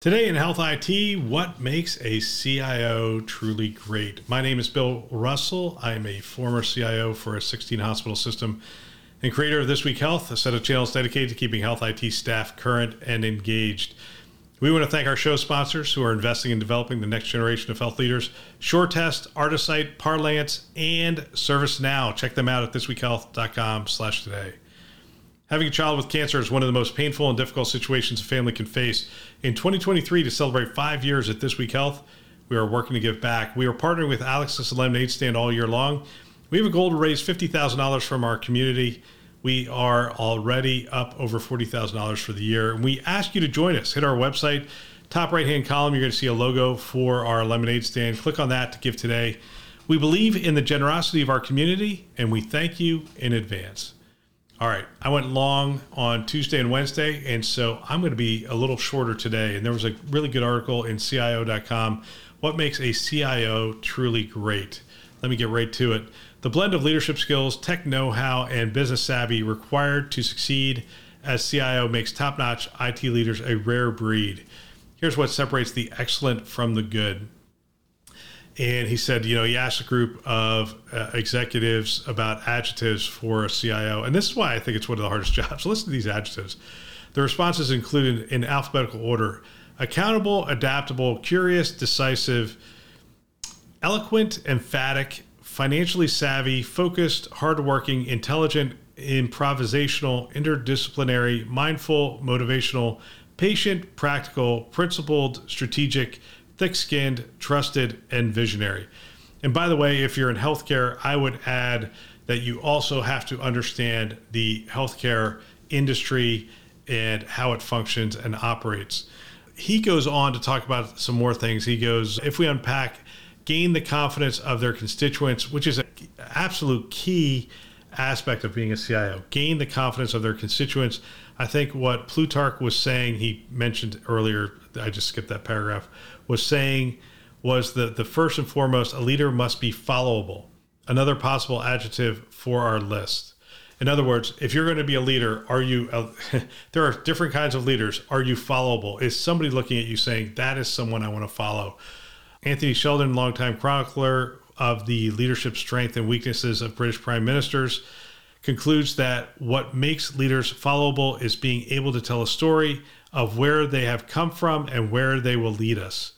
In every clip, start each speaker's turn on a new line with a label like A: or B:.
A: Today in Health IT, what makes a CIO truly great? My name is Bill Russell. I'm a former CIO for a 16 hospital system and creator of This Week Health, a set of channels dedicated to keeping health IT staff current and engaged. We want to thank our show sponsors who are investing in developing the next generation of health leaders SureTest, Artisight, Parlance, and ServiceNow. Check them out at thisweekhealth.com slash today. Having a child with cancer is one of the most painful and difficult situations a family can face. In 2023, to celebrate five years at This Week Health, we are working to give back. We are partnering with Alex's Lemonade Stand all year long. We have a goal to raise $50,000 from our community. We are already up over $40,000 for the year. And we ask you to join us. Hit our website, top right hand column, you're going to see a logo for our lemonade stand. Click on that to give today. We believe in the generosity of our community, and we thank you in advance. All right. I went long on Tuesday and Wednesday, and so I'm going to be a little shorter today. And there was a really good article in CIO.com What makes a CIO truly great? Let me get right to it. The blend of leadership skills, tech know how, and business savvy required to succeed as CIO makes top notch IT leaders a rare breed. Here's what separates the excellent from the good and he said, you know, he asked a group of uh, executives about adjectives for a CIO, and this is why I think it's one of the hardest jobs. listen to these adjectives. The responses included in alphabetical order: accountable, adaptable, curious, decisive, eloquent, emphatic, financially savvy, focused, hardworking, intelligent, improvisational, interdisciplinary, mindful, motivational, patient, practical, principled, strategic thick skinned, trusted, and visionary. And by the way, if you're in healthcare, I would add that you also have to understand the healthcare industry and how it functions and operates. He goes on to talk about some more things. He goes, if we unpack, gain the confidence of their constituents, which is an absolute key aspect of being a CIO, gain the confidence of their constituents. I think what Plutarch was saying, he mentioned earlier, I just skipped that paragraph, was saying was that the first and foremost, a leader must be followable. Another possible adjective for our list. In other words, if you're going to be a leader, are you? A, there are different kinds of leaders. Are you followable? Is somebody looking at you saying that is someone I want to follow? Anthony Sheldon, longtime chronicler of the leadership strength and weaknesses of British prime ministers, concludes that what makes leaders followable is being able to tell a story of where they have come from and where they will lead us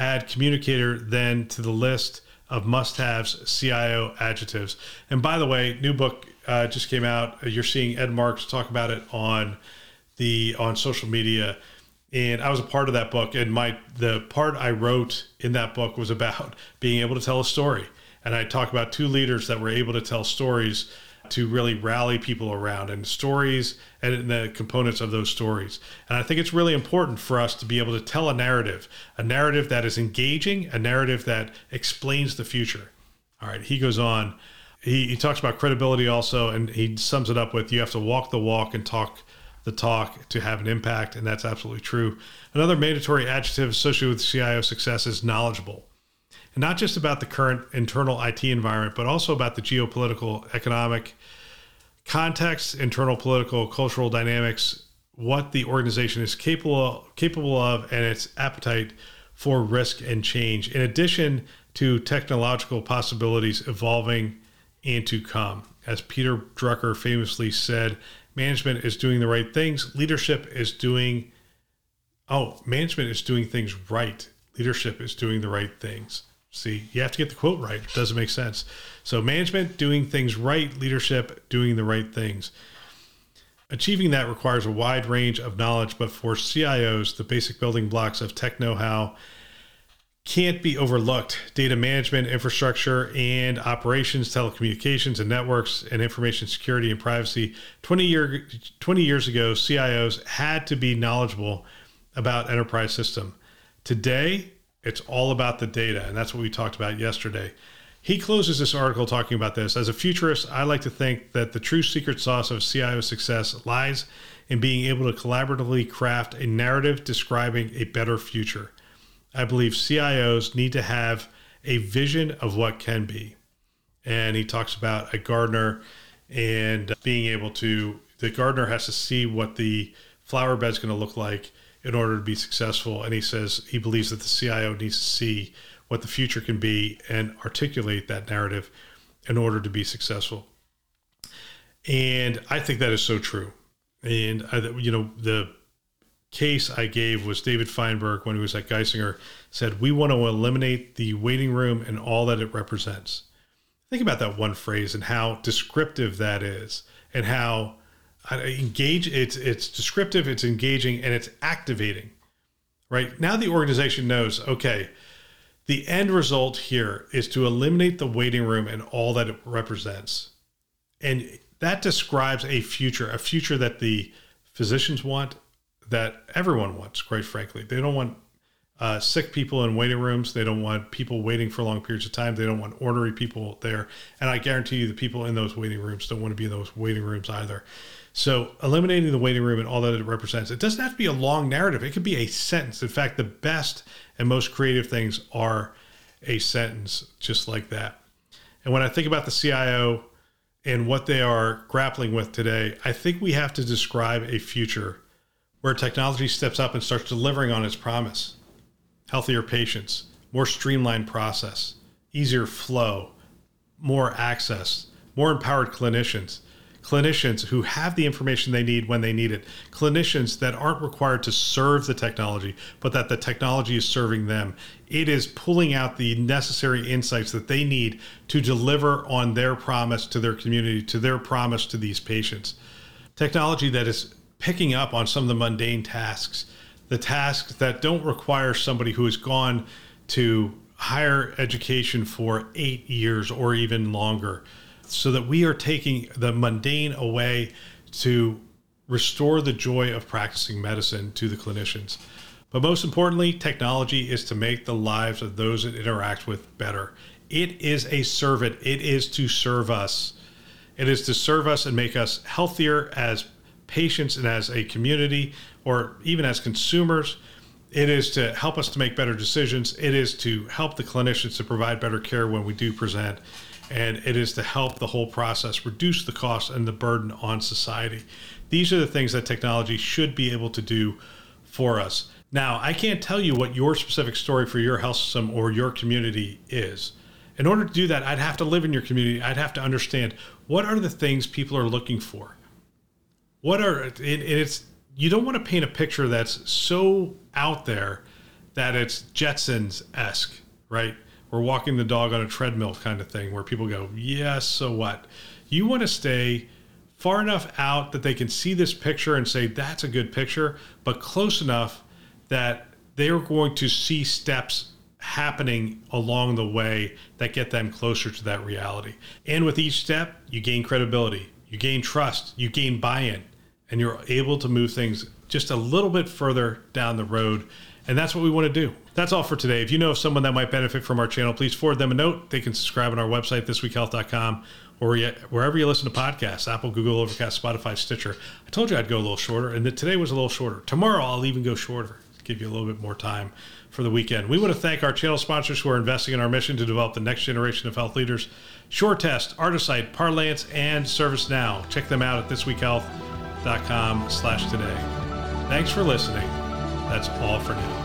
A: add communicator then to the list of must haves CIO adjectives. And by the way, new book uh, just came out. You're seeing Ed Marx talk about it on the on social media. And I was a part of that book. And my the part I wrote in that book was about being able to tell a story. And I talk about two leaders that were able to tell stories to really rally people around and stories and the components of those stories. And I think it's really important for us to be able to tell a narrative, a narrative that is engaging, a narrative that explains the future. All right, he goes on. He, he talks about credibility also, and he sums it up with you have to walk the walk and talk the talk to have an impact, and that's absolutely true. Another mandatory adjective associated with CIO success is knowledgeable and not just about the current internal IT environment, but also about the geopolitical, economic context, internal political, cultural dynamics, what the organization is capable capable of, and its appetite for risk and change. In addition to technological possibilities evolving and to come, as Peter Drucker famously said, management is doing the right things. Leadership is doing. Oh, management is doing things right. Leadership is doing the right things. See, you have to get the quote right. It doesn't make sense. So, management doing things right, leadership doing the right things. Achieving that requires a wide range of knowledge, but for CIOs, the basic building blocks of tech know how can't be overlooked. Data management, infrastructure, and operations, telecommunications and networks, and information security and privacy. 20, year, 20 years ago, CIOs had to be knowledgeable about enterprise system. Today, it's all about the data, and that's what we talked about yesterday. He closes this article talking about this. As a futurist, I like to think that the true secret sauce of CIO success lies in being able to collaboratively craft a narrative describing a better future. I believe CIOs need to have a vision of what can be. And he talks about a gardener and being able to, the gardener has to see what the flower bed's going to look like in order to be successful. And he says he believes that the CIO needs to see what the future can be and articulate that narrative in order to be successful. And I think that is so true. And, I, you know, the case I gave was David Feinberg when he was at Geisinger said, We want to eliminate the waiting room and all that it represents. Think about that one phrase and how descriptive that is and how engage it's it's descriptive, it's engaging, and it's activating. Right? Now the organization knows, okay, the end result here is to eliminate the waiting room and all that it represents. And that describes a future, a future that the physicians want, that everyone wants, quite frankly. They don't want uh, sick people in waiting rooms. They don't want people waiting for long periods of time. They don't want ornery people there. And I guarantee you, the people in those waiting rooms don't want to be in those waiting rooms either. So, eliminating the waiting room and all that it represents, it doesn't have to be a long narrative. It could be a sentence. In fact, the best and most creative things are a sentence just like that. And when I think about the CIO and what they are grappling with today, I think we have to describe a future where technology steps up and starts delivering on its promise healthier patients, more streamlined process, easier flow, more access, more empowered clinicians clinicians who have the information they need when they need it, clinicians that aren't required to serve the technology, but that the technology is serving them. It is pulling out the necessary insights that they need to deliver on their promise to their community, to their promise to these patients. Technology that is picking up on some of the mundane tasks, the tasks that don't require somebody who has gone to higher education for eight years or even longer so that we are taking the mundane away to restore the joy of practicing medicine to the clinicians. But most importantly, technology is to make the lives of those it interacts with better. It is a servant, it is to serve us. It is to serve us and make us healthier as patients and as a community, or even as consumers. It is to help us to make better decisions. It is to help the clinicians to provide better care when we do present and it is to help the whole process reduce the cost and the burden on society. These are the things that technology should be able to do for us. Now, I can't tell you what your specific story for your health system or your community is. In order to do that, I'd have to live in your community. I'd have to understand what are the things people are looking for. What are it, it's you don't want to paint a picture that's so out there that it's Jetsons esque, right? Or walking the dog on a treadmill kind of thing where people go, yes, so what? You want to stay far enough out that they can see this picture and say, that's a good picture, but close enough that they are going to see steps happening along the way that get them closer to that reality. And with each step, you gain credibility, you gain trust, you gain buy in, and you're able to move things just a little bit further down the road and that's what we want to do. That's all for today. If you know of someone that might benefit from our channel, please forward them a note. They can subscribe on our website, thisweekhealth.com, or wherever you listen to podcasts Apple, Google, Overcast, Spotify, Stitcher. I told you I'd go a little shorter, and today was a little shorter. Tomorrow, I'll even go shorter, give you a little bit more time for the weekend. We want to thank our channel sponsors who are investing in our mission to develop the next generation of health leaders SureTest, Artisight, Parlance, and ServiceNow. Check them out at thisweekhealth.com slash today. Thanks for listening. That's all for now.